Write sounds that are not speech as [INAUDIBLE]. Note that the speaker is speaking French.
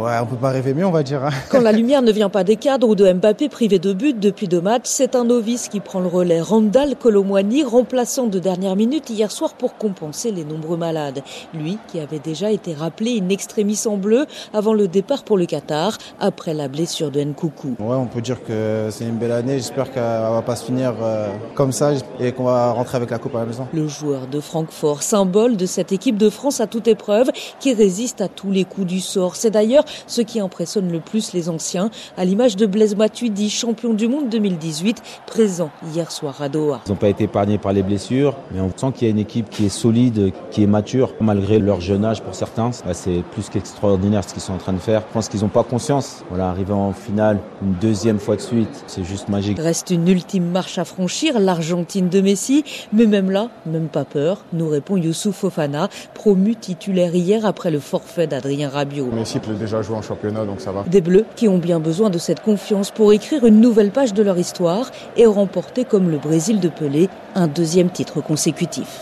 Ouais, on peut pas rêver mieux, on va dire. hein. [LAUGHS] Quand la lumière ne vient pas des cadres ou de Mbappé privé de but depuis deux matchs, c'est un novice qui prend le relais. Randall Colomwani, remplaçant de dernière minute hier soir pour compenser les nombreux malades. Lui qui avait déjà été rappelé in extremis en bleu avant le départ pour le Qatar, après la blessure de Nkoukou. Ouais, on peut dire que c'est une belle année. J'espère qu'elle va pas se finir euh, comme ça et qu'on va rentrer avec la coupe à la maison. Le joueur de Francfort, symbole de cette équipe de France à toute épreuve, qui résiste à tous les coups du sort. C'est d'ailleurs ce qui impressionne le plus les anciens, à l'image de Blaise Matuidi, champion du monde 2018, présent hier soir à Doha. Ils n'ont pas été épargnés par les blessures, mais on sent qu'il y a une équipe qui est solide, qui est mature, malgré leur jeune âge pour certains. Bah, C'est plus qu'extraordinaire ce qu'ils sont en train de faire. Je pense qu'ils n'ont pas conscience. Voilà, arriver en finale une deuxième fois de suite, c'est juste magique. Reste une ultime marche à franchir, l'Argentine de Messi, mais même là, même pas peur, nous répond Youssouf Fofana, promu titulaire hier après le forfait d'Adrien Rabiot. Messi peut déjà jouer en championnat, donc ça va. Des Bleus qui ont bien besoin de cette confiance pour écrire une nouvelle page de leur histoire et remporter, comme le Brésil de Pelé, un deuxième titre consécutif.